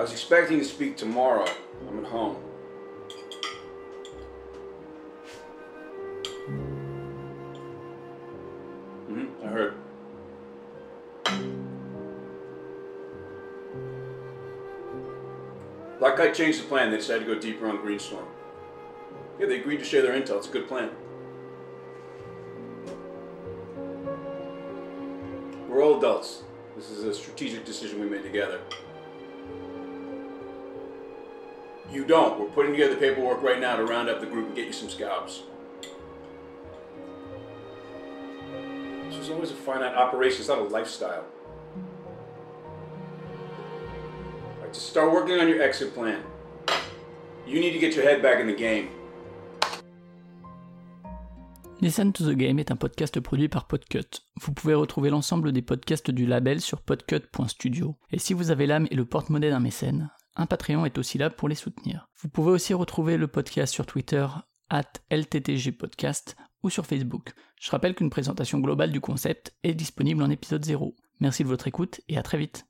was expecting to speak tomorrow. I'm at home. hmm I heard. Black Kite changed the plan. They decided to go deeper on Greenstorm. Yeah, they agreed to share their intel. It's a good plan. We're all adults. This is a strategic decision we made together. You don't. We're putting together paperwork right now to round up the group and get you some scalps. This always a finite operation, it's not a lifestyle. Alright, just start working on your exit plan. You need to get your head back in the game. Listen to the Game est un podcast produit par Podcut. Vous pouvez retrouver l'ensemble des podcasts du label sur podcut.studio. Et si vous avez l'âme et le porte-monnaie d'un mécène, un Patreon est aussi là pour les soutenir. Vous pouvez aussi retrouver le podcast sur Twitter, at LTTGpodcast ou sur Facebook. Je rappelle qu'une présentation globale du concept est disponible en épisode 0. Merci de votre écoute et à très vite.